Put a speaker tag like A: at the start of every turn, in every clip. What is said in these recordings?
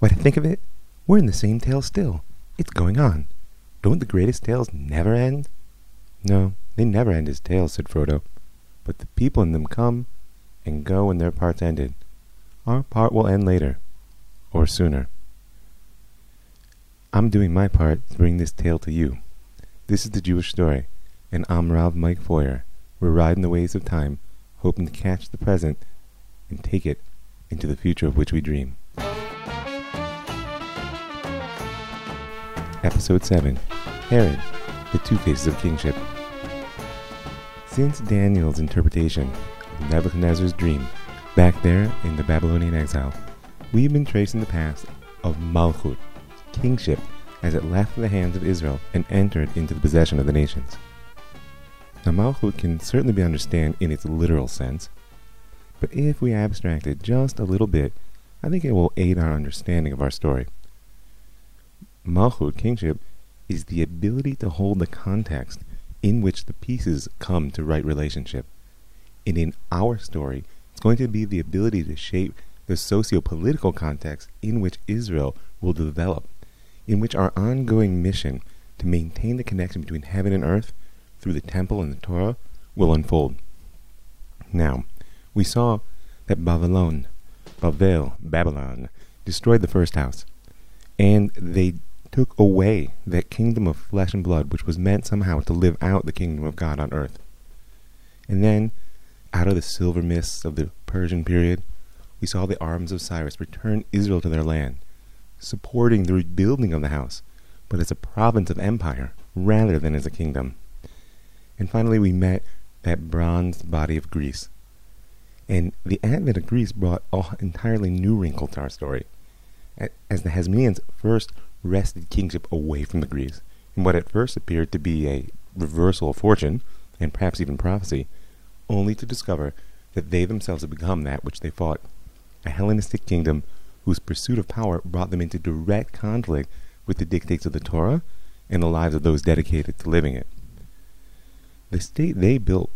A: What I think of it, we're in the same tale still. It's going on. Don't the greatest tales never end? No, they never end as tales, said Frodo. But the people in them come and go when their part's ended. Our part will end later, or sooner. I'm doing my part to bring this tale to you. This is the Jewish story, and I'm Rav Mike Feuer. We're riding the waves of time, hoping to catch the present and take it into the future of which we dream. Episode 7 Herod, the Two Faces of Kingship. Since Daniel's interpretation of Nebuchadnezzar's dream back there in the Babylonian exile, we've been tracing the path of Malchut, kingship, as it left the hands of Israel and entered into the possession of the nations. Now, Malchut can certainly be understood in its literal sense, but if we abstract it just a little bit, I think it will aid our understanding of our story. Malchut, kingship, is the ability to hold the context in which the pieces come to right relationship. And in our story, it's going to be the ability to shape the socio-political context in which Israel will develop, in which our ongoing mission to maintain the connection between heaven and earth through the temple and the Torah will unfold. Now, we saw that Babylon, Babel, Babylon, destroyed the first house, and they took away that kingdom of flesh and blood which was meant somehow to live out the kingdom of God on earth. And then, out of the silver mists of the Persian period, we saw the arms of Cyrus return Israel to their land, supporting the rebuilding of the house, but as a province of empire rather than as a kingdom. And finally, we met that bronzed body of Greece. And the advent of Greece brought an entirely new wrinkle to our story. As the Hasmoneans first wrested kingship away from the Greeks in what at first appeared to be a reversal of fortune, and perhaps even prophecy, only to discover that they themselves had become that which they fought a Hellenistic kingdom whose pursuit of power brought them into direct conflict with the dictates of the Torah and the lives of those dedicated to living it. The state they built,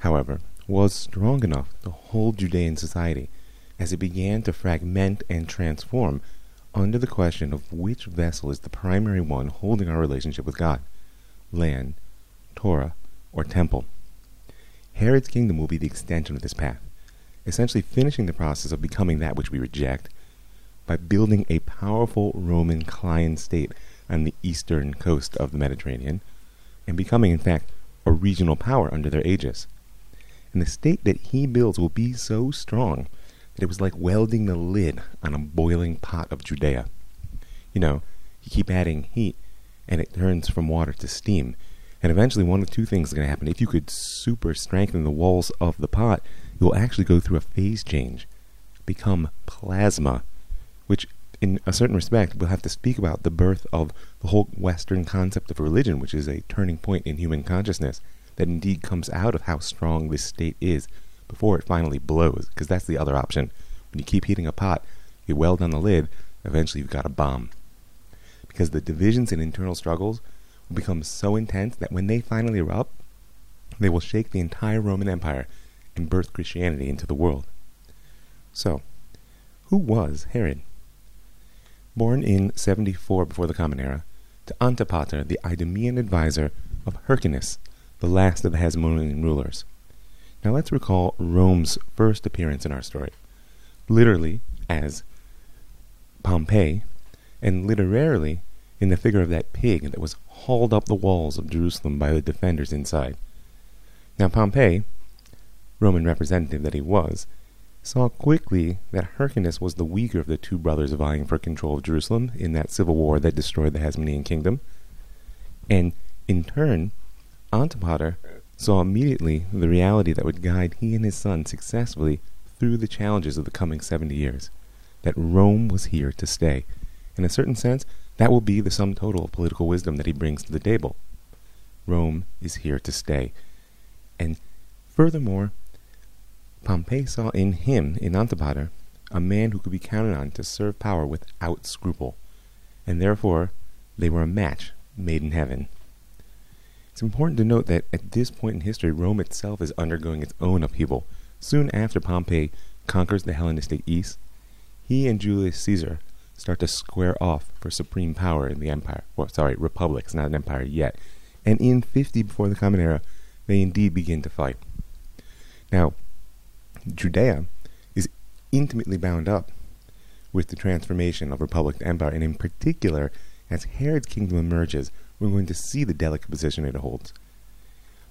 A: however, was strong enough to hold Judean society as it began to fragment and transform under the question of which vessel is the primary one holding our relationship with God land, Torah, or temple. Herod's kingdom will be the extension of this path, essentially finishing the process of becoming that which we reject by building a powerful Roman client state on the eastern coast of the Mediterranean and becoming, in fact, a regional power under their aegis. And the state that he builds will be so strong that it was like welding the lid on a boiling pot of Judea. You know, you keep adding heat, and it turns from water to steam. And eventually, one of two things is going to happen. If you could super strengthen the walls of the pot, it will actually go through a phase change, become plasma, which, in a certain respect, we'll have to speak about the birth of the whole Western concept of religion, which is a turning point in human consciousness that indeed comes out of how strong this state is before it finally blows, because that's the other option. When you keep heating a pot, you weld on the lid, eventually you've got a bomb. Because the divisions and internal struggles will become so intense that when they finally erupt, they will shake the entire Roman Empire and birth Christianity into the world. So, who was Herod? Born in 74 before the Common Era, to Antipater, the Idumean advisor of Hyrcanus, the last of the Hasmonean rulers. Now let's recall Rome's first appearance in our story, literally as Pompey, and literarily in the figure of that pig that was hauled up the walls of Jerusalem by the defenders inside. Now Pompey, Roman representative that he was, saw quickly that Hyrcanus was the weaker of the two brothers vying for control of Jerusalem in that civil war that destroyed the Hasmonean kingdom, and in turn, Antipater saw immediately the reality that would guide he and his son successfully through the challenges of the coming 70 years. That Rome was here to stay. In a certain sense, that will be the sum total of political wisdom that he brings to the table. Rome is here to stay. And furthermore, Pompey saw in him, in Antipater, a man who could be counted on to serve power without scruple. And therefore, they were a match made in heaven. It's important to note that at this point in history, Rome itself is undergoing its own upheaval. Soon after Pompey conquers the Hellenistic East, he and Julius Caesar start to square off for supreme power in the empire. Well, sorry, republic. It's not an empire yet. And in 50 before the Common Era, they indeed begin to fight. Now, Judea is intimately bound up with the transformation of republic to empire, and in particular, as Herod's kingdom emerges, we're going to see the delicate position it holds.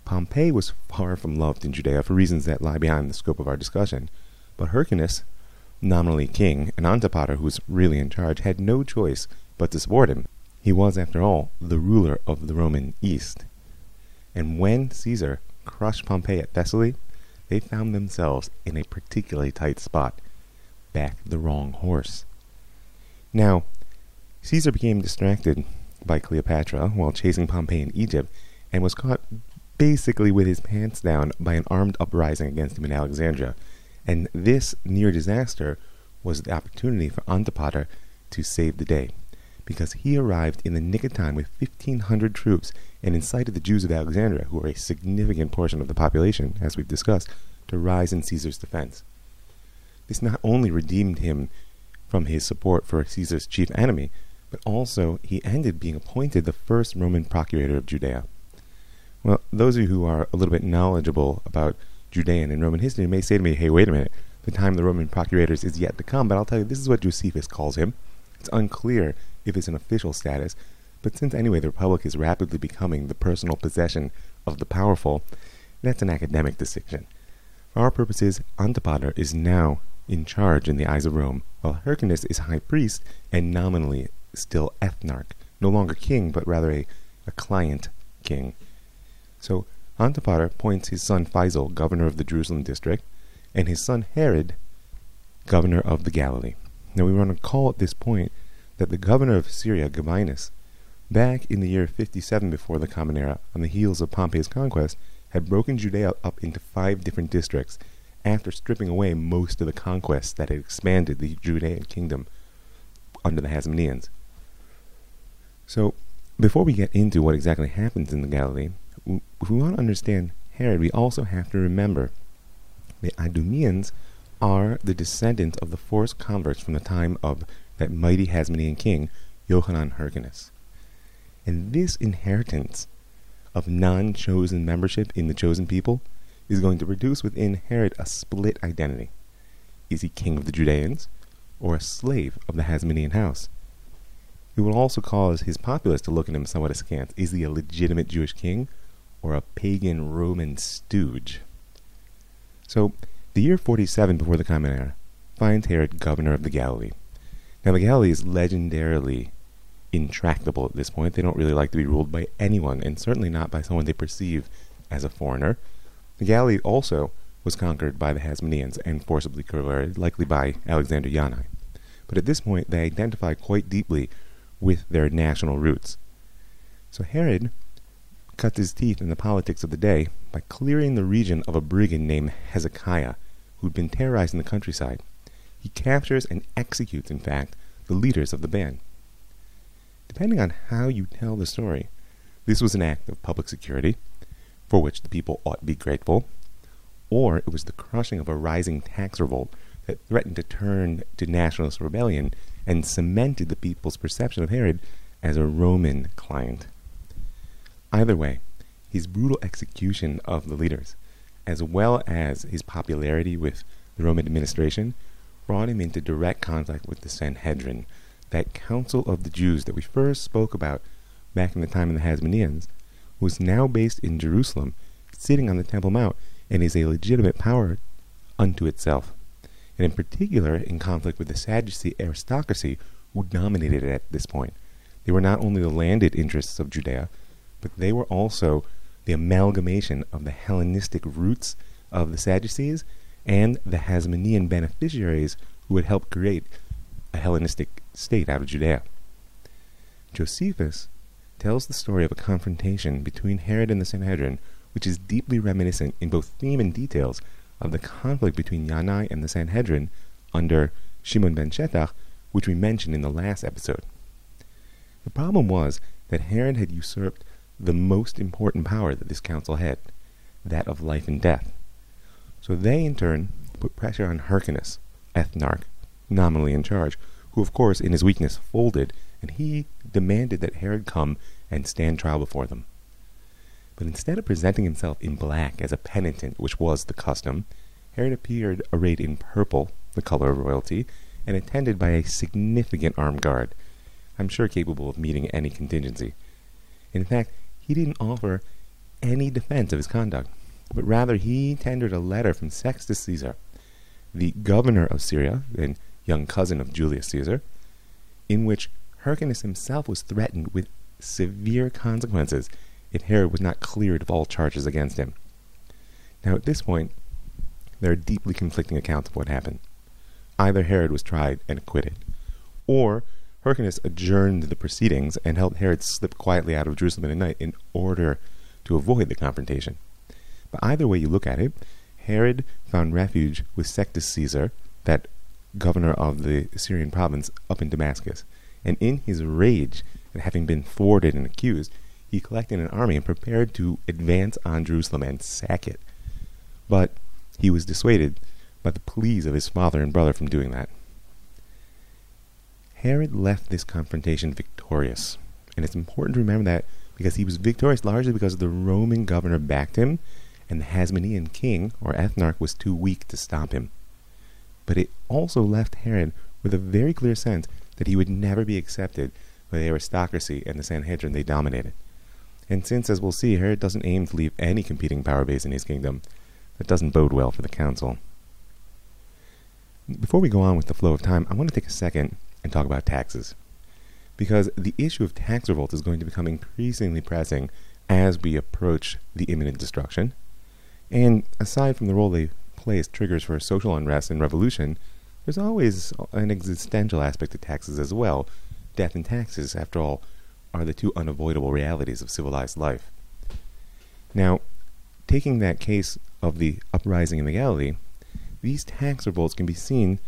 A: Pompey was far from loved in Judea for reasons that lie beyond the scope of our discussion, but Hyrcanus, nominally king, and Antipater, who was really in charge, had no choice but to support him. He was, after all, the ruler of the Roman East. And when Caesar crushed Pompey at Thessaly, they found themselves in a particularly tight spot. Back the wrong horse. Now, Caesar became distracted by Cleopatra while chasing Pompey in Egypt and was caught basically with his pants down by an armed uprising against him in Alexandria. And this near disaster was the opportunity for Antipater to save the day, because he arrived in the nick of time with 1,500 troops and incited the Jews of Alexandria, who are a significant portion of the population, as we've discussed, to rise in Caesar's defense. This not only redeemed him from his support for Caesar's chief enemy, but also he ended being appointed the first Roman procurator of Judea. Well, those of you who are a little bit knowledgeable about Judean and Roman history may say to me, hey, wait a minute, the time of the Roman procurators is yet to come, but I'll tell you, this is what Josephus calls him. It's unclear if it's an official status, but since anyway the Republic is rapidly becoming the personal possession of the powerful, that's an academic distinction. For our purposes, Antipater is now in charge in the eyes of Rome, while Hyrcanus is high priest and nominally still ethnarch, no longer king, but rather a, a client king. So Antipater appoints his son Phasael governor of the Jerusalem district, and his son Herod governor of the Galilee. Now we want to call at this point that the governor of Syria, Gabinius, back in the year 57 before the Common Era, on the heels of Pompey's conquest, had broken Judea up into five different districts after stripping away most of the conquests that had expanded the Judean kingdom under the Hasmoneans. So, before we get into what exactly happens in the Galilee, if we want to understand Herod, we also have to remember the Idumeans are the descendants of the forced converts from the time of that mighty Hasmonean king, Johanan Hyrcanus. And this inheritance of non chosen membership in the chosen people is going to produce within Herod a split identity. Is he king of the Judeans or a slave of the Hasmonean house? It will also cause his populace to look at him somewhat askance. Is he a legitimate Jewish king or a pagan Roman stooge? So, the year 47 before the Common Era finds Herod governor of the Galilee. Now, the Galilee is legendarily intractable at this point. They don't really like to be ruled by anyone, and certainly not by someone they perceive as a foreigner. The Galilee also was conquered by the Hasmoneans and forcibly converted, likely by Alexander Yanai. But at this point, they identify quite deeply with their national roots. So Herod cuts his teeth in the politics of the day by clearing the region of a brigand named Hezekiah, who'd been terrorizing the countryside. He captures and executes, in fact, the leaders of the band. Depending on how you tell the story, this was an act of public security, for which the people ought to be grateful, or it was the crushing of a rising tax revolt that threatened to turn to nationalist rebellion and cemented the people's perception of Herod as a Roman client. Either way, his brutal execution of the leaders, as well as his popularity with the Roman administration, brought him into direct contact with the Sanhedrin, that council of the Jews that we first spoke about back in the time of the Hasmoneans, was now based in Jerusalem, sitting on the Temple Mount, and is a legitimate power unto itself, and in particular in conflict with the Sadducee aristocracy who dominated it at this point. They were not only the landed interests of Judea, but they were also the amalgamation of the Hellenistic roots of the Sadducees and the Hasmonean beneficiaries who had helped create a Hellenistic state out of Judea. Josephus tells the story of a confrontation between Herod and the Sanhedrin, which is deeply reminiscent in both theme and details of the conflict between Yanai and the Sanhedrin under Shimon ben Shetach, which we mentioned in the last episode. The problem was that Herod had usurped the most important power that this council had, that of life and death. So they, in turn, put pressure on Hyrcanus, ethnarch, nominally in charge, who, of course, in his weakness, folded, and he demanded that Herod come and stand trial before them. But instead of presenting himself in black as a penitent, which was the custom, Herod appeared arrayed in purple, the color of royalty, and attended by a significant armed guard, I'm sure capable of meeting any contingency. In fact, he didn't offer any defense of his conduct, but rather he tendered a letter from Sextus Caesar, the governor of Syria and young cousin of Julius Caesar, in which Hyrcanus himself was threatened with severe consequences if Herod was not cleared of all charges against him. Now, at this point, there are deeply conflicting accounts of what happened. Either Herod was tried and acquitted, or Hyrcanus adjourned the proceedings and helped Herod slip quietly out of Jerusalem the night in order to avoid the confrontation. But either way you look at it, Herod found refuge with Sextus Caesar, that governor of the Syrian province up in Damascus. And in his rage at having been thwarted and accused, he collected an army and prepared to advance on Jerusalem and sack it. But he was dissuaded by the pleas of his father and brother from doing that. Herod left this confrontation victorious. And it's important to remember that because he was victorious largely because the Roman governor backed him and the Hasmonean king or ethnarch was too weak to stop him. But it also left Herod with a very clear sense that he would never be accepted by the aristocracy and the Sanhedrin they dominated. And since, as we'll see, Herod doesn't aim to leave any competing power base in his kingdom, that doesn't bode well for the council. Before we go on with the flow of time, I want to take a second and talk about taxes. Because the issue of tax revolt is going to become increasingly pressing as we approach the imminent destruction. And aside from the role they play as triggers for social unrest and revolution, there's always an existential aspect to taxes as well. Death and taxes, after all, are the two unavoidable realities of civilized life. Now, taking that case of the uprising in the Galilee, these tax revolts can be seen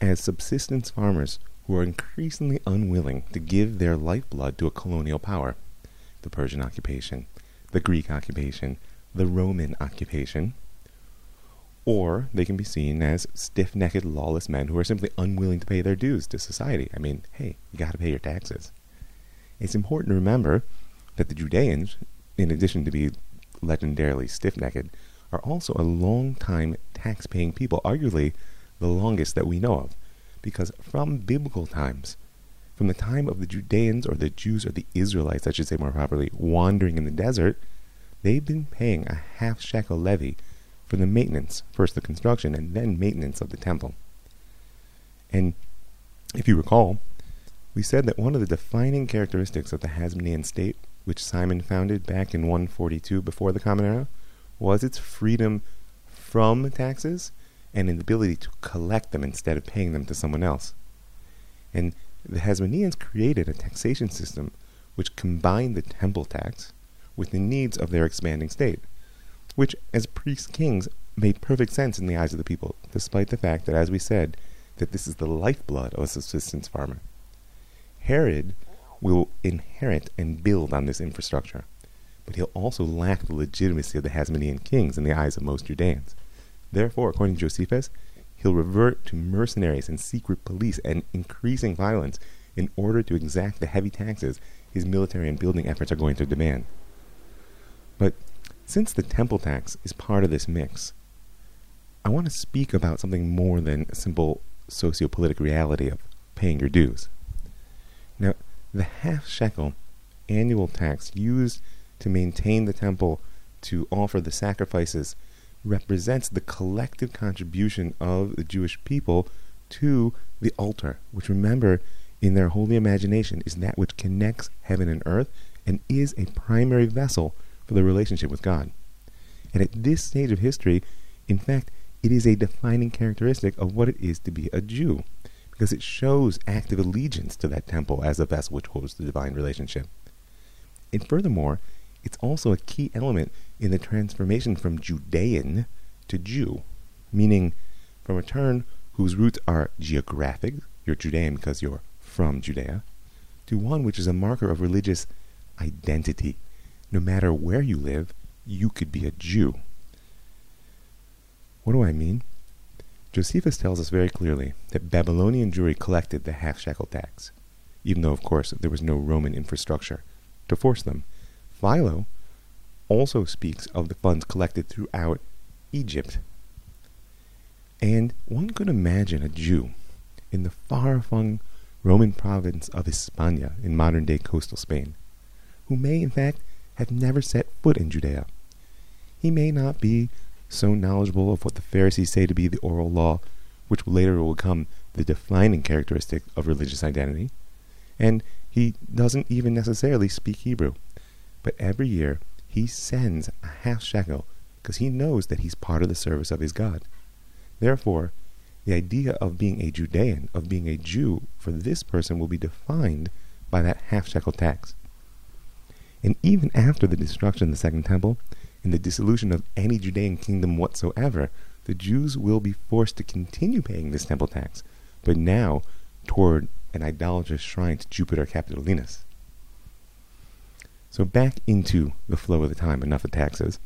A: as subsistence farmers who are increasingly unwilling to give their lifeblood to a colonial power the Persian occupation, the Greek occupation, the Roman occupation, or they can be seen as stiff necked, lawless men who are simply unwilling to pay their dues to society. I mean, hey, you got to pay your taxes. It's important to remember that the Judeans, in addition to being legendarily stiff necked, are also a long time tax paying people, arguably the longest that we know of. Because from biblical times, from the time of the Judeans or the Jews or the Israelites, I should say more properly, wandering in the desert, they've been paying a half shekel levy for the maintenance, first the construction and then maintenance of the temple. And if you recall, we said that one of the defining characteristics of the Hasmonean state, which Simon founded back in 142 before the Common Era, was its freedom from taxes and an ability to collect them instead of paying them to someone else. And the Hasmoneans created a taxation system which combined the temple tax with the needs of their expanding state, which, as priest kings, made perfect sense in the eyes of the people, despite the fact that, as we said, that this is the lifeblood of a subsistence farmer. Herod will inherit and build on this infrastructure but he'll also lack the legitimacy of the Hasmonean kings in the eyes of most Judeans. Therefore, according to Josephus, he'll revert to mercenaries and secret police and increasing violence in order to exact the heavy taxes his military and building efforts are going to demand. But since the temple tax is part of this mix, I want to speak about something more than a simple socio-political reality of paying your dues. Now, the half shekel annual tax used to maintain the temple, to offer the sacrifices, represents the collective contribution of the Jewish people to the altar, which remember, in their holy imagination, is that which connects heaven and earth and is a primary vessel for the relationship with God. And at this stage of history, in fact, it is a defining characteristic of what it is to be a Jew, because it shows active allegiance to that temple as a vessel which holds the divine relationship. And furthermore, it's also a key element in the transformation from Judean to Jew, meaning from a term whose roots are geographic, you're Judean because you're from Judea, to one which is a marker of religious identity. No matter where you live, you could be a Jew. What do I mean? Josephus tells us very clearly that Babylonian Jewry collected the half shekel tax, even though, of course, there was no Roman infrastructure to force them. Philo also speaks of the funds collected throughout Egypt. And one could imagine a Jew in the far flung Roman province of Hispania in modern day coastal Spain, who may in fact have never set foot in Judea. He may not be so knowledgeable of what the Pharisees say to be the oral law, which later will become the defining characteristic of religious identity, and he doesn't even necessarily speak Hebrew. But every year he sends a half shekel because he knows that he's part of the service of his God. Therefore, the idea of being a Judean, of being a Jew, for this person will be defined by that half shekel tax. And even after the destruction of the Second Temple and the dissolution of any Judean kingdom whatsoever, the Jews will be forced to continue paying this temple tax, but now toward an idolatrous shrine to Jupiter Capitolinus. So back into the flow of the time, enough of taxes.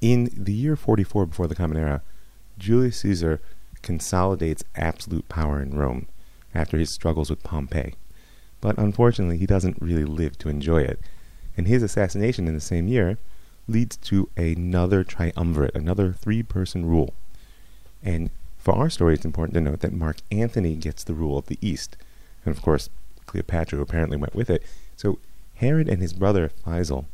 A: In the year 44 before the Common Era, Julius Caesar consolidates absolute power in Rome after his struggles with Pompey. But unfortunately, he doesn't really live to enjoy it. And his assassination in the same year leads to another triumvirate, another three person rule. And for our story, it's important to note that Mark Antony gets the rule of the East. And of course, Cleopatra apparently went with it. So Herod and his brother Phasael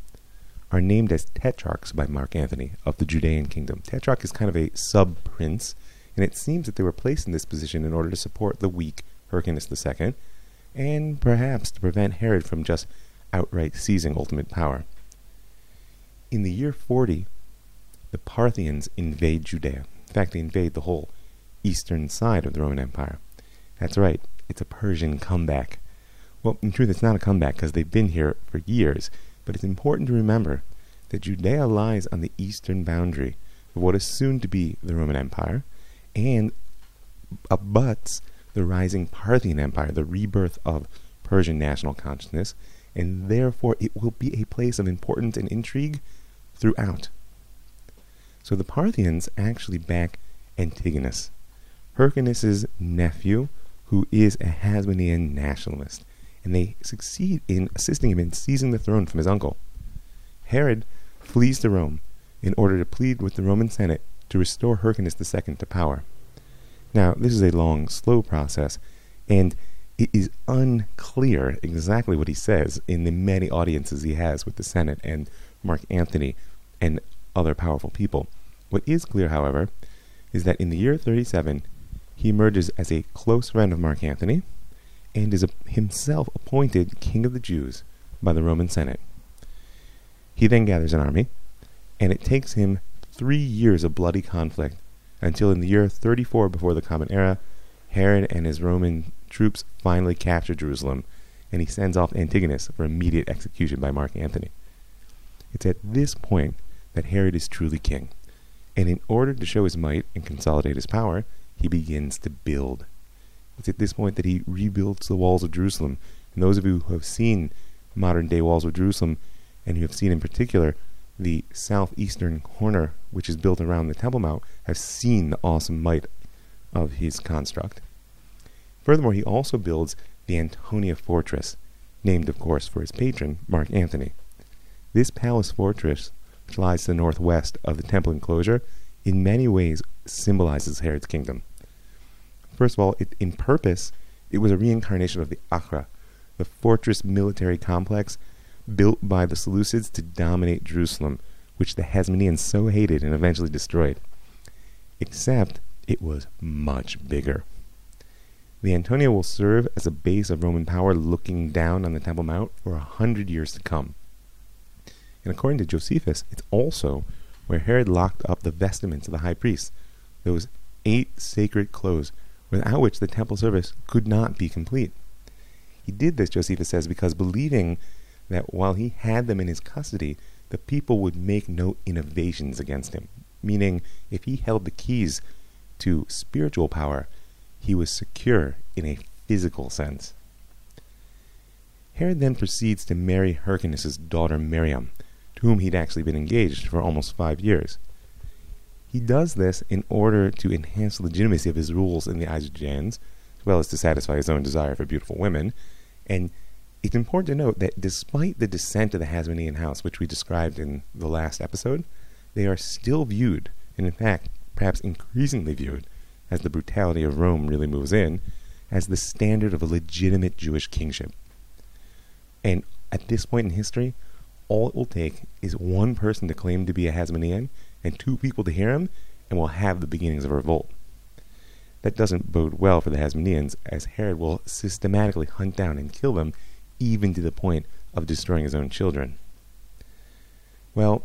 A: are named as tetrarchs by Mark Antony of the Judean kingdom. Tetrarch is kind of a sub prince, and it seems that they were placed in this position in order to support the weak Hyrcanus II, and perhaps to prevent Herod from just outright seizing ultimate power. In the year 40, the Parthians invade Judea. In fact, they invade the whole eastern side of the Roman Empire. That's right, it's a Persian comeback. Well, in truth, it's not a comeback because they've been here for years, but it's important to remember that Judea lies on the eastern boundary of what is soon to be the Roman Empire and abuts the rising Parthian Empire, the rebirth of Persian national consciousness, and therefore it will be a place of importance and intrigue throughout. So the Parthians actually back Antigonus, Hyrcanus's nephew, who is a Hasmonean nationalist, and they succeed in assisting him in seizing the throne from his uncle. Herod flees to Rome in order to plead with the Roman Senate to restore Hyrcanus II to power. Now, this is a long, slow process, and it is unclear exactly what he says in the many audiences he has with the Senate and Mark Antony and other powerful people. What is clear, however, is that in the year 37, he emerges as a close friend of Mark Antony and is himself appointed king of the Jews by the Roman Senate. He then gathers an army, and it takes him three years of bloody conflict until in the year 34 before the Common Era, Herod and his Roman troops finally capture Jerusalem, and he sends off Antigonus for immediate execution by Mark Antony. It's at this point that Herod is truly king, and in order to show his might and consolidate his power, he begins to build. It's at this point that he rebuilds the walls of Jerusalem. And those of you who have seen modern day walls of Jerusalem, and who have seen in particular the southeastern corner, which is built around the Temple Mount, have seen the awesome might of his construct. Furthermore, he also builds the Antonia Fortress, named, of course, for his patron, Mark Antony. This palace fortress, which lies to the northwest of the temple enclosure, in many ways symbolizes Herod's kingdom. First of all, it, in purpose, it was a reincarnation of the Achra, the fortress military complex built by the Seleucids to dominate Jerusalem, which the Hasmoneans so hated and eventually destroyed. Except it was much bigger. The Antonia will serve as a base of Roman power looking down on the Temple Mount for a hundred years to come. And according to Josephus, it's also where Herod locked up the vestments of the high priests, those eight sacred clothes without which the temple service could not be complete. He did this, Josephus says, because believing that while he had them in his custody, the people would make no innovations against him. Meaning, if he held the keys to spiritual power, he was secure in a physical sense. Herod then proceeds to marry Hyrcanus' daughter Miriam, whom he'd actually been engaged for almost five years. He does this in order to enhance the legitimacy of his rules in the eyes of Judeans, as well as to satisfy his own desire for beautiful women. And it's important to note that despite the descent of the Hasmonean house, which we described in the last episode, they are still viewed, and in fact, perhaps increasingly viewed, as the brutality of Rome really moves in, as the standard of a legitimate Jewish kingship. And at this point in history, all it will take is one person to claim to be a Hasmonean and two people to hear him, and we'll have the beginnings of a revolt. That doesn't bode well for the Hasmoneans, as Herod will systematically hunt down and kill them, even to the point of destroying his own children. Well,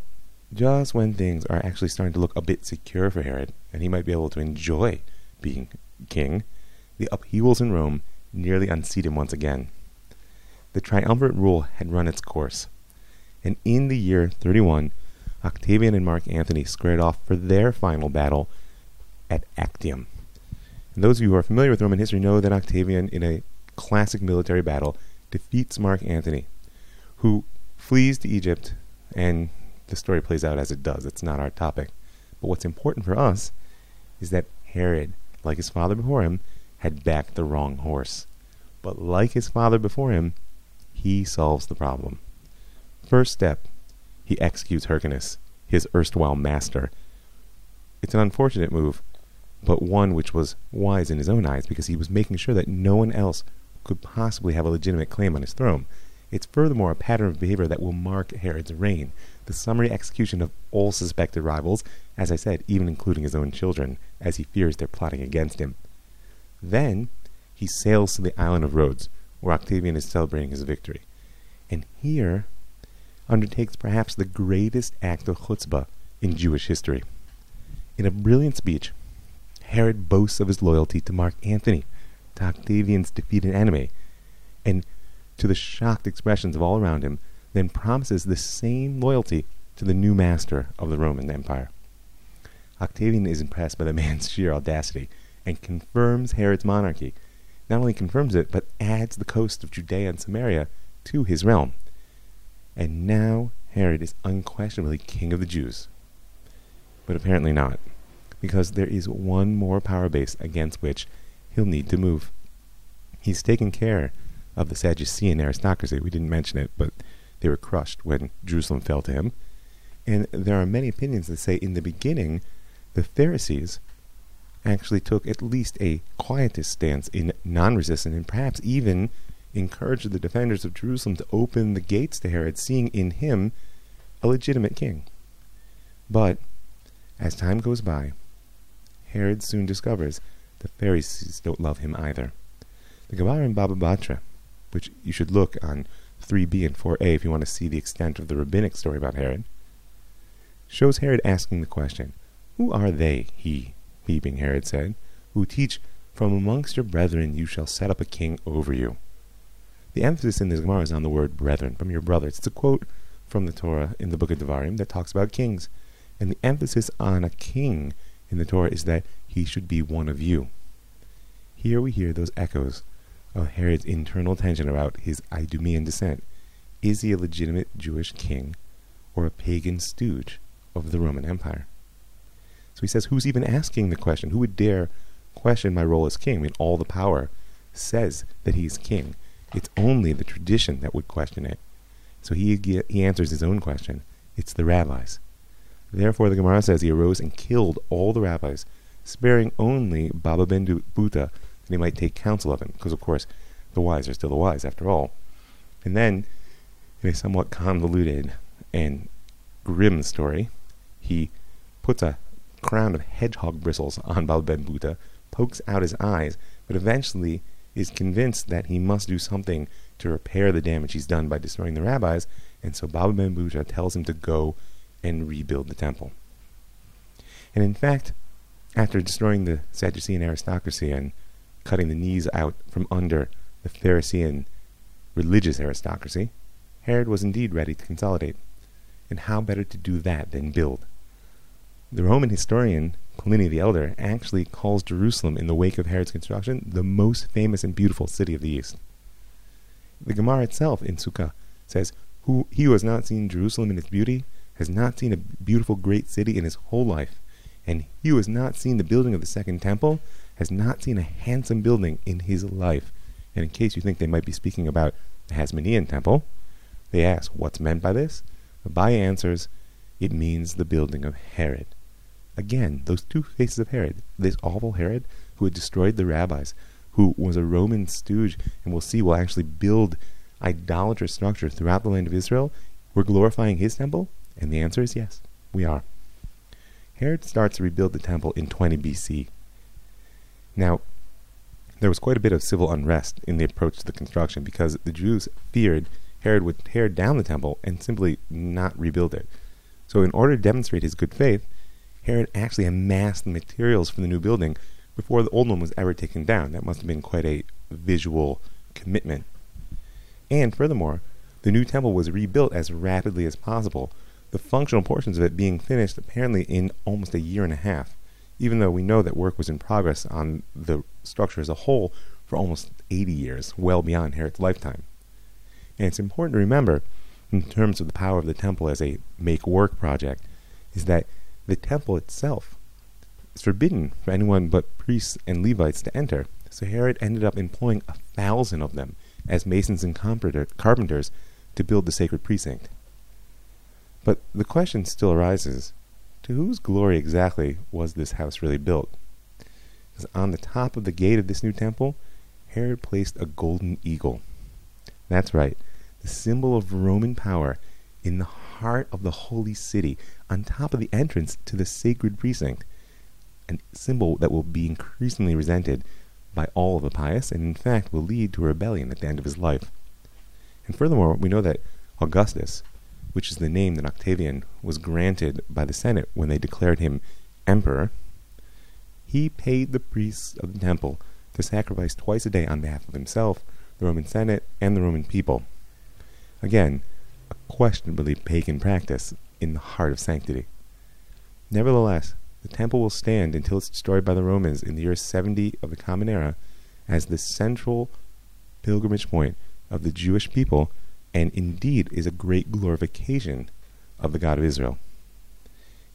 A: just when things are actually starting to look a bit secure for Herod, and he might be able to enjoy being king, the upheavals in Rome nearly unseat him once again. The triumvirate rule had run its course, and in the year 31, Octavian and Mark Antony squared off for their final battle at Actium. And those of you who are familiar with Roman history know that Octavian, in a classic military battle, defeats Mark Antony, who flees to Egypt, and the story plays out as it does. It's not our topic. But what's important for us is that Herod, like his father before him, had backed the wrong horse. But like his father before him, he solves the problem. First step, he executes Hyrcanus, his erstwhile master. It's an unfortunate move, but one which was wise in his own eyes because he was making sure that no one else could possibly have a legitimate claim on his throne. It's furthermore a pattern of behavior that will mark Herod's reign, the summary execution of all suspected rivals, as I said, even including his own children, as he fears they're plotting against him. Then he sails to the island of Rhodes, where Octavian is celebrating his victory. And here undertakes perhaps the greatest act of chutzpah in Jewish history. In a brilliant speech, Herod boasts of his loyalty to Mark Antony, to Octavian's defeated enemy, and to the shocked expressions of all around him, then promises the same loyalty to the new master of the Roman Empire. Octavian is impressed by the man's sheer audacity and confirms Herod's monarchy. Not only confirms it, but adds the coast of Judea and Samaria to his realm. And now Herod is unquestionably king of the Jews. But apparently not, because there is one more power base against which he'll need to move. He's taken care of the Sadducean aristocracy. We didn't mention it, but they were crushed when Jerusalem fell to him. And there are many opinions that say in the beginning, the Pharisees actually took at least a quietist stance in non resistance and perhaps even encouraged the defenders of Jerusalem to open the gates to Herod, seeing in him a legitimate king. But as time goes by, Herod soon discovers the Pharisees don't love him either. The Gemara in Baba Batra, which you should look on 3b and 4a if you want to see the extent of the rabbinic story about Herod, shows Herod asking the question, Who are they, he, he being Herod, said, who teach, From amongst your brethren you shall set up a king over you? The emphasis in this Gemara is on the word brethren, from your brothers. It's a quote from the Torah in the book of Devarim that talks about kings. And the emphasis on a king in the Torah is that he should be one of you. Here we hear those echoes of Herod's internal tension about his Idumean descent. Is he a legitimate Jewish king or a pagan stooge of the Roman Empire? So he says, Who's even asking the question? Who would dare question my role as king? I mean, all the power says that he's king. It's only the tradition that would question it. So he, he answers his own question. It's the rabbis. Therefore, the Gemara says he arose and killed all the rabbis, sparing only Baba ben Buta, that he might take counsel of him, because of course the wise are still the wise after all. And then, in a somewhat convoluted and grim story, he puts a crown of hedgehog bristles on Baba ben Buta, pokes out his eyes, but eventually is convinced that he must do something to repair the damage he's done by destroying the rabbis, and so Baba Ben Buta tells him to go and rebuild the temple. And in fact, after destroying the Sadducean aristocracy and cutting the knees out from under the Pharisee religious aristocracy, Herod was indeed ready to consolidate. And how better to do that than build? The Roman historian Pliny the Elder actually calls Jerusalem, in the wake of Herod's construction, the most famous and beautiful city of the East. The Gemara itself in Sukkah says, who, He who has not seen Jerusalem in its beauty has not seen a beautiful great city in his whole life. and he who has not seen the building of the second temple has not seen a handsome building in his life. And in case you think they might be speaking about the Hasmonean temple, they ask, what's meant by this? Abaye answers, it means the building of Herod. Again, those two faces of Herod, this awful Herod who had destroyed the rabbis, who was a Roman stooge, and we'll see will actually build idolatrous structures throughout the land of Israel, we're glorifying his temple? And the answer is yes, we are. Herod starts to rebuild the temple in 20 BC. Now, there was quite a bit of civil unrest in the approach to the construction because the Jews feared Herod would tear down the temple and simply not rebuild it. So, in order to demonstrate his good faith, Herod actually amassed the materials for the new building before the old one was ever taken down. That must have been quite a visual commitment. And furthermore, the new temple was rebuilt as rapidly as possible, the functional portions of it being finished apparently in almost a year and a half, even though we know that work was in progress on the structure as a whole for almost 80 years, well beyond Herod's lifetime. And it's important to remember, in terms of the power of the temple as a make work project, is that the temple itself is forbidden for anyone but priests and Levites to enter. So Herod ended up employing a thousand of them as masons and carpenters to build the sacred precinct. But the question still arises to whose glory exactly was this house really built? Because on the top of the gate of this new temple, Herod placed a golden eagle. That's right, the symbol of Roman power in the heart of the holy city, on top of the entrance to the sacred precinct, a symbol that will be increasingly resented by all of the pious, and in fact will lead to rebellion at the end of his life. And furthermore, we know that Augustus, which is the name that Octavian was granted by the Senate when they declared him emperor, he paid the priests of the temple to sacrifice twice a day on behalf of himself, the Roman Senate, and the Roman people. Again, questionably pagan practice in the heart of sanctity. Nevertheless, the temple will stand until it's destroyed by the Romans in the year 70 of the Common Era as the central pilgrimage point of the Jewish people and indeed is a great glorification of the God of Israel.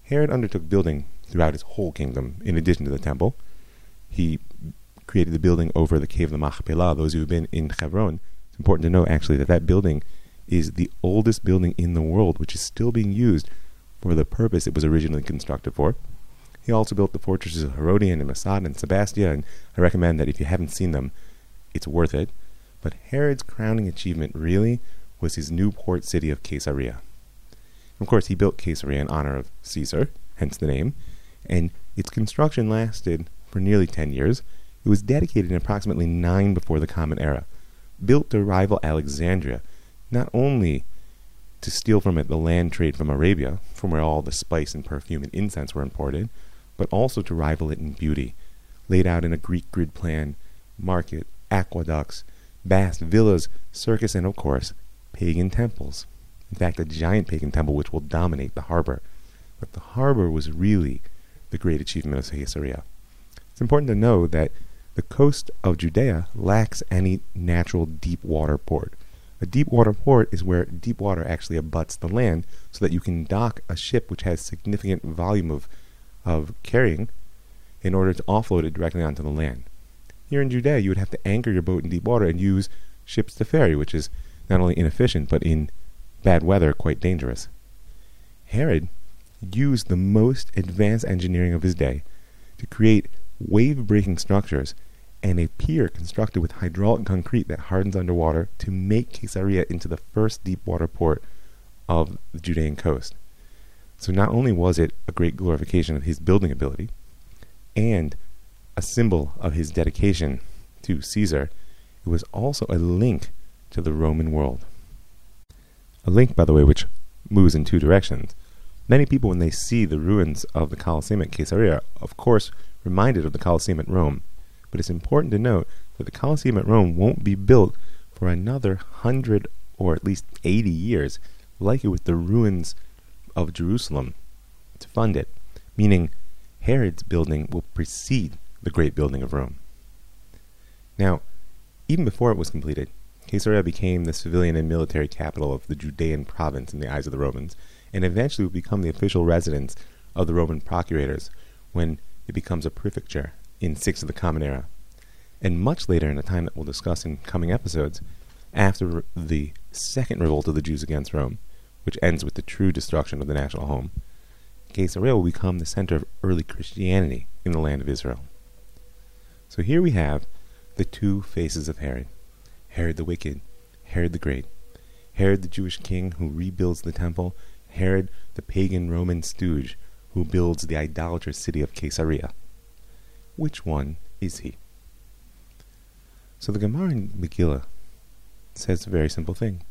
A: Herod undertook building throughout his whole kingdom in addition to the temple. He created the building over the cave of the Machpelah. Those who have been in Hebron, it's important to know actually that that building is the oldest building in the world, which is still being used for the purpose it was originally constructed for. He also built the fortresses of Herodion and Masada and Sebastia, and I recommend that if you haven't seen them, it's worth it. But Herod's crowning achievement really was his new port city of Caesarea. Of course, he built Caesarea in honor of Caesar, hence the name, and its construction lasted for nearly 10 years. It was dedicated in approximately 9 before the Common Era, built to rival Alexandria, not only to steal from it the land trade from Arabia, from where all the spice and perfume and incense were imported, but also to rival it in beauty, laid out in a Greek grid plan, market, aqueducts, vast villas, circus, and of course, pagan temples. In fact, a giant pagan temple which will dominate the harbor. But the harbor was really the great achievement of Caesarea. It's important to know that the coast of Judea lacks any natural deep water port. A deep water port is where deep water actually abuts the land so that you can dock a ship which has significant volume of, of carrying in order to offload it directly onto the land. Here in Judea, you would have to anchor your boat in deep water and use ships to ferry, which is not only inefficient, but in bad weather, quite dangerous. Herod used the most advanced engineering of his day to create wave breaking structures and a pier constructed with hydraulic concrete that hardens underwater to make Caesarea into the first deep water port of the Judean coast. So not only was it a great glorification of his building ability and a symbol of his dedication to Caesar, it was also a link to the Roman world. A link, by the way, which moves in two directions. Many people, when they see the ruins of the Colosseum at Caesarea, of course, reminded of the Colosseum at Rome. But it's important to note that the Colosseum at Rome won't be built for another hundred or at least eighty years, like it with the ruins of Jerusalem, to fund it, meaning Herod's building will precede the great building of Rome. Now, even before it was completed, Caesarea became the civilian and military capital of the Judean province in the eyes of the Romans, and eventually would become the official residence of the Roman procurators, when it becomes a prefecture in 6 of the Common Era. And much later, in a time that we'll discuss in coming episodes, after the second revolt of the Jews against Rome, which ends with the true destruction of the national home, Caesarea will become the center of early Christianity in the land of Israel. So here we have the two faces of Herod Herod the wicked, Herod the great, Herod the Jewish king who rebuilds the temple, Herod the pagan Roman stooge who builds the idolatrous city of Caesarea. Which one is he? So the Gemara in Megillah says a very simple thing.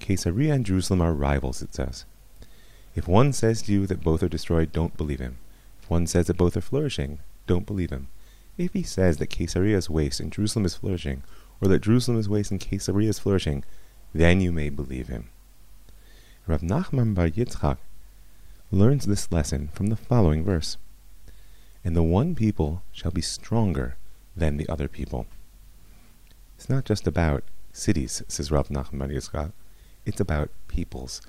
A: Caesarea and Jerusalem are rivals, it says. If one says to you that both are destroyed, don't believe him. If one says that both are flourishing, don't believe him. If he says that Caesarea is waste and Jerusalem is flourishing, or that Jerusalem is waste and Caesarea is flourishing, then you may believe him. Rav Nachman bar Yitzchak learns this lesson from the following verse. And the one people shall be stronger than the other people. It's not just about cities, says Rav Nachman bar Yitzchak. It's about peoples.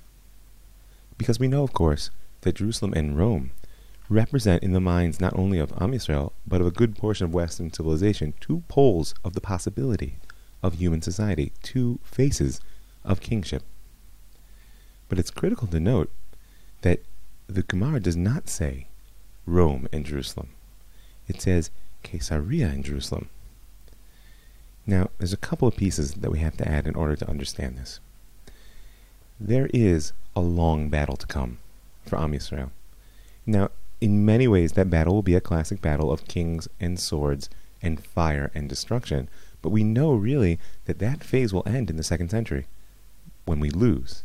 A: Because we know, of course, that Jerusalem and Rome represent in the minds not only of Am Yisrael, but of a good portion of Western civilization, two poles of the possibility of human society, two faces of kingship. But it's critical to note that the Gemara does not say Rome and Jerusalem. It says Caesarea and Jerusalem. Now, there's a couple of pieces that we have to add in order to understand this. There is a long battle to come for Am Yisrael. Now, in many ways, that battle will be a classic battle of kings and swords and fire and destruction. But we know really that that phase will end in the second century when we lose.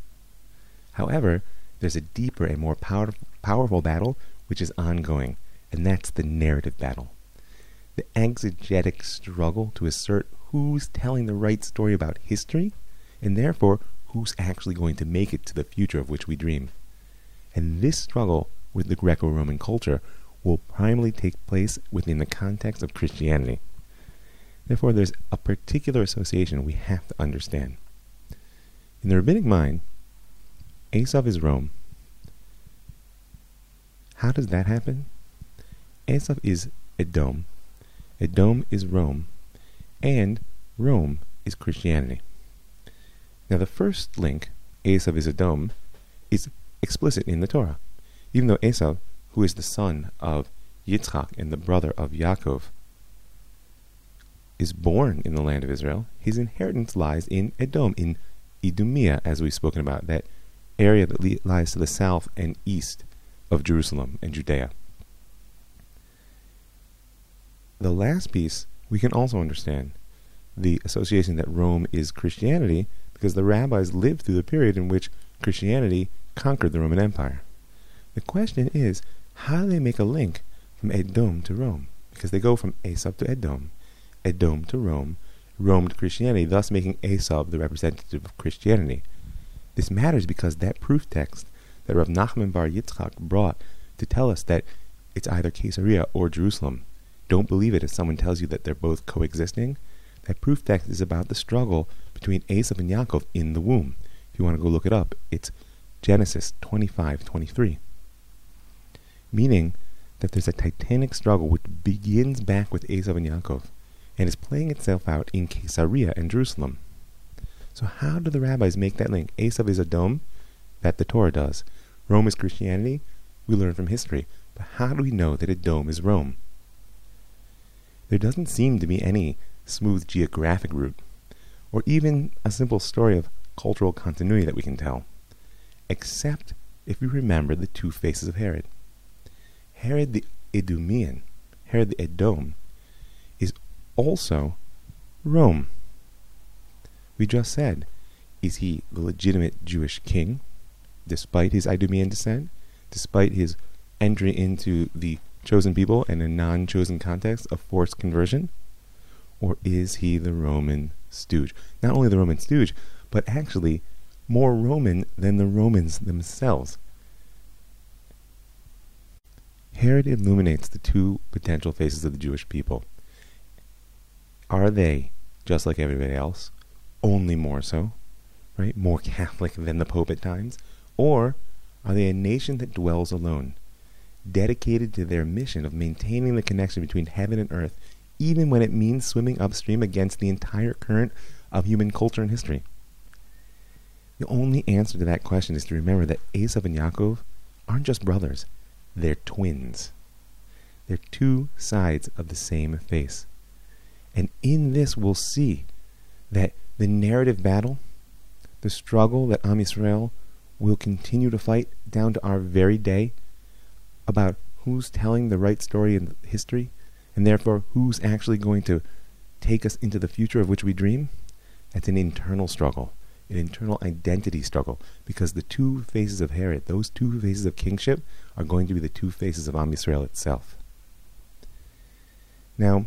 A: However, there's a deeper and more power, powerful battle which is ongoing, and that's the narrative battle. The exegetic struggle to assert who's telling the right story about history, and therefore who's actually going to make it to the future of which we dream. And this struggle with the Greco Roman culture will primarily take place within the context of Christianity. Therefore, there's a particular association we have to understand. In the rabbinic mind, Esav is Rome. How does that happen? Esav is Edom. Edom is Rome. And Rome is Christianity. Now, the first link, Esav is Edom, is explicit in the Torah. Even though Esav, who is the son of Yitzchak and the brother of Yaakov, is born in the land of Israel, his inheritance lies in Edom, in Idumea, as we've spoken about, that area that li- lies to the south and east of Jerusalem and Judea. The last piece we can also understand the association that Rome is Christianity because the rabbis lived through the period in which Christianity conquered the Roman Empire. The question is, how do they make a link from Edom to Rome? Because they go from Esav to Edom, Edom to Rome, Rome to Christianity, thus making Esav the representative of Christianity. This matters because that proof text that Rav Nachman bar Yitzchak brought to tell us that it's either Caesarea or Jerusalem. Don't believe it if someone tells you that they're both coexisting. That proof text is about the struggle between Esav and Yaakov in the womb. If you want to go look it up, it's Genesis 25:23. Meaning that there's a titanic struggle which begins back with Esav and Yaakov and is playing itself out in Caesarea and Jerusalem. So how do the rabbis make that link? Esav is Edom, that the Torah does. Rome is Christianity, we learn from history. But how do we know that Edom is Rome? There doesn't seem to be any smooth geographic route, or even a simple story of cultural continuity that we can tell, except if we remember the two faces of Herod. Herod the Edomian, Herod the Edom, is also Rome. We just said, is he the legitimate Jewish king, despite his Idumean descent, despite his entry into the chosen people in a non chosen context of forced conversion? Or is he the Roman stooge? Not only the Roman stooge, but actually more Roman than the Romans themselves. Herod illuminates the two potential faces of the Jewish people. Are they, just like everybody else, only more so, right? More Catholic than the Pope at times? Or are they a nation that dwells alone? dedicated to their mission of maintaining the connection between heaven and earth, even when it means swimming upstream against the entire current of human culture and history? The only answer to that question is to remember that Esav and Yaakov aren't just brothers, they're twins. They're two sides of the same face. And in this, we'll see that the narrative battle, the struggle that Am Yisrael will continue to fight down to our very day about who's telling the right story in history, and therefore who's actually going to take us into the future of which we dream, that's an internal struggle, an internal identity struggle, because the two faces of Herod, those two faces of kingship, are going to be the two faces of Am Yisrael itself. Now,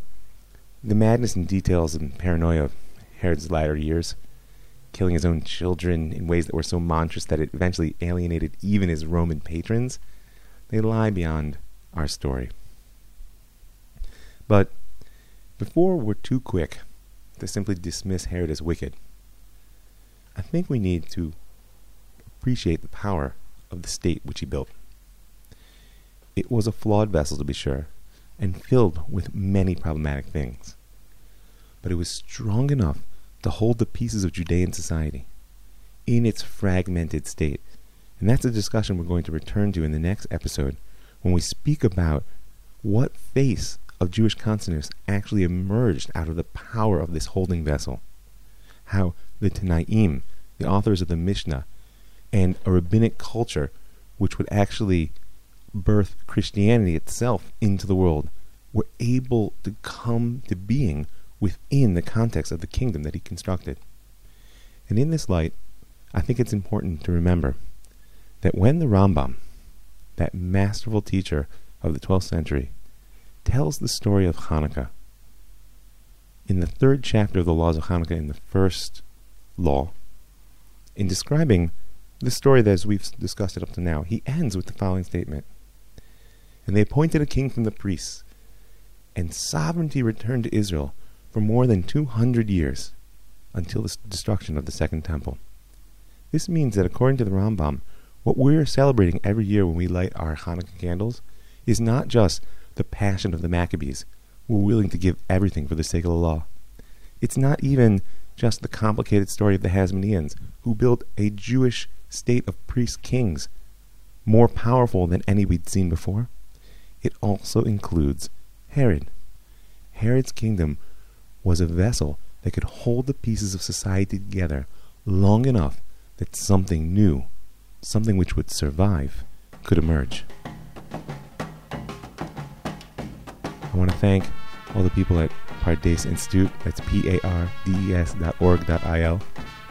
A: the madness and details and paranoia of Herod's latter years, killing his own children in ways that were so monstrous that it eventually alienated even his Roman patrons, they lie beyond our story. But before we're too quick to simply dismiss Herod as wicked, I think we need to appreciate the power of the state which he built. It was a flawed vessel, to be sure, and filled with many problematic things. But it was strong enough to hold the pieces of Judean society in its fragmented state. And that's a discussion we're going to return to in the next episode when we speak about what face of Jewish consciousness actually emerged out of the power of this holding vessel. How the Tannaim, the authors of the Mishnah, and a rabbinic culture which would actually birth Christianity itself into the world were able to come to being within the context of the kingdom that he constructed. And in this light, I think it's important to remember that when the Rambam, that masterful teacher of the 12th century, tells the story of Hanukkah, in the third chapter of the laws of Hanukkah, in the first law, in describing the story that as we've discussed it up to now, he ends with the following statement. And they appointed a king from the priests, and sovereignty returned to Israel for more than 200 years until the destruction of the Second Temple. This means that according to the Rambam, what we're celebrating every year when we light our Hanukkah candles is not just the passion of the Maccabees, who were willing to give everything for the sake of the law. It's not even just the complicated story of the Hasmoneans, who built a Jewish state of priest kings more powerful than any we'd seen before. It also includes Herod. Herod's kingdom was a vessel that could hold the pieces of society together long enough that something new, something which would survive, could emerge. I want to thank all the people at Pardes Institute, that's P-A-R-D-E-S dot org dot I-L.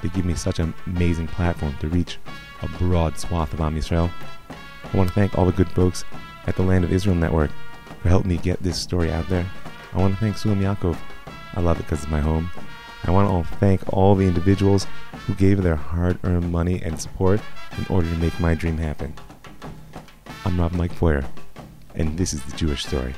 A: They give me such an amazing platform to reach a broad swath of Am Yisrael. I want to thank all the good folks at the Land of Israel Network for helping me get this story out there. I want to thank Sulam Yaakov I love it because it's my home. I want to thank all the individuals who gave their hard earned money and support in order to make my dream happen. I'm Rav Mike Feuer, and this is the Jewish Story.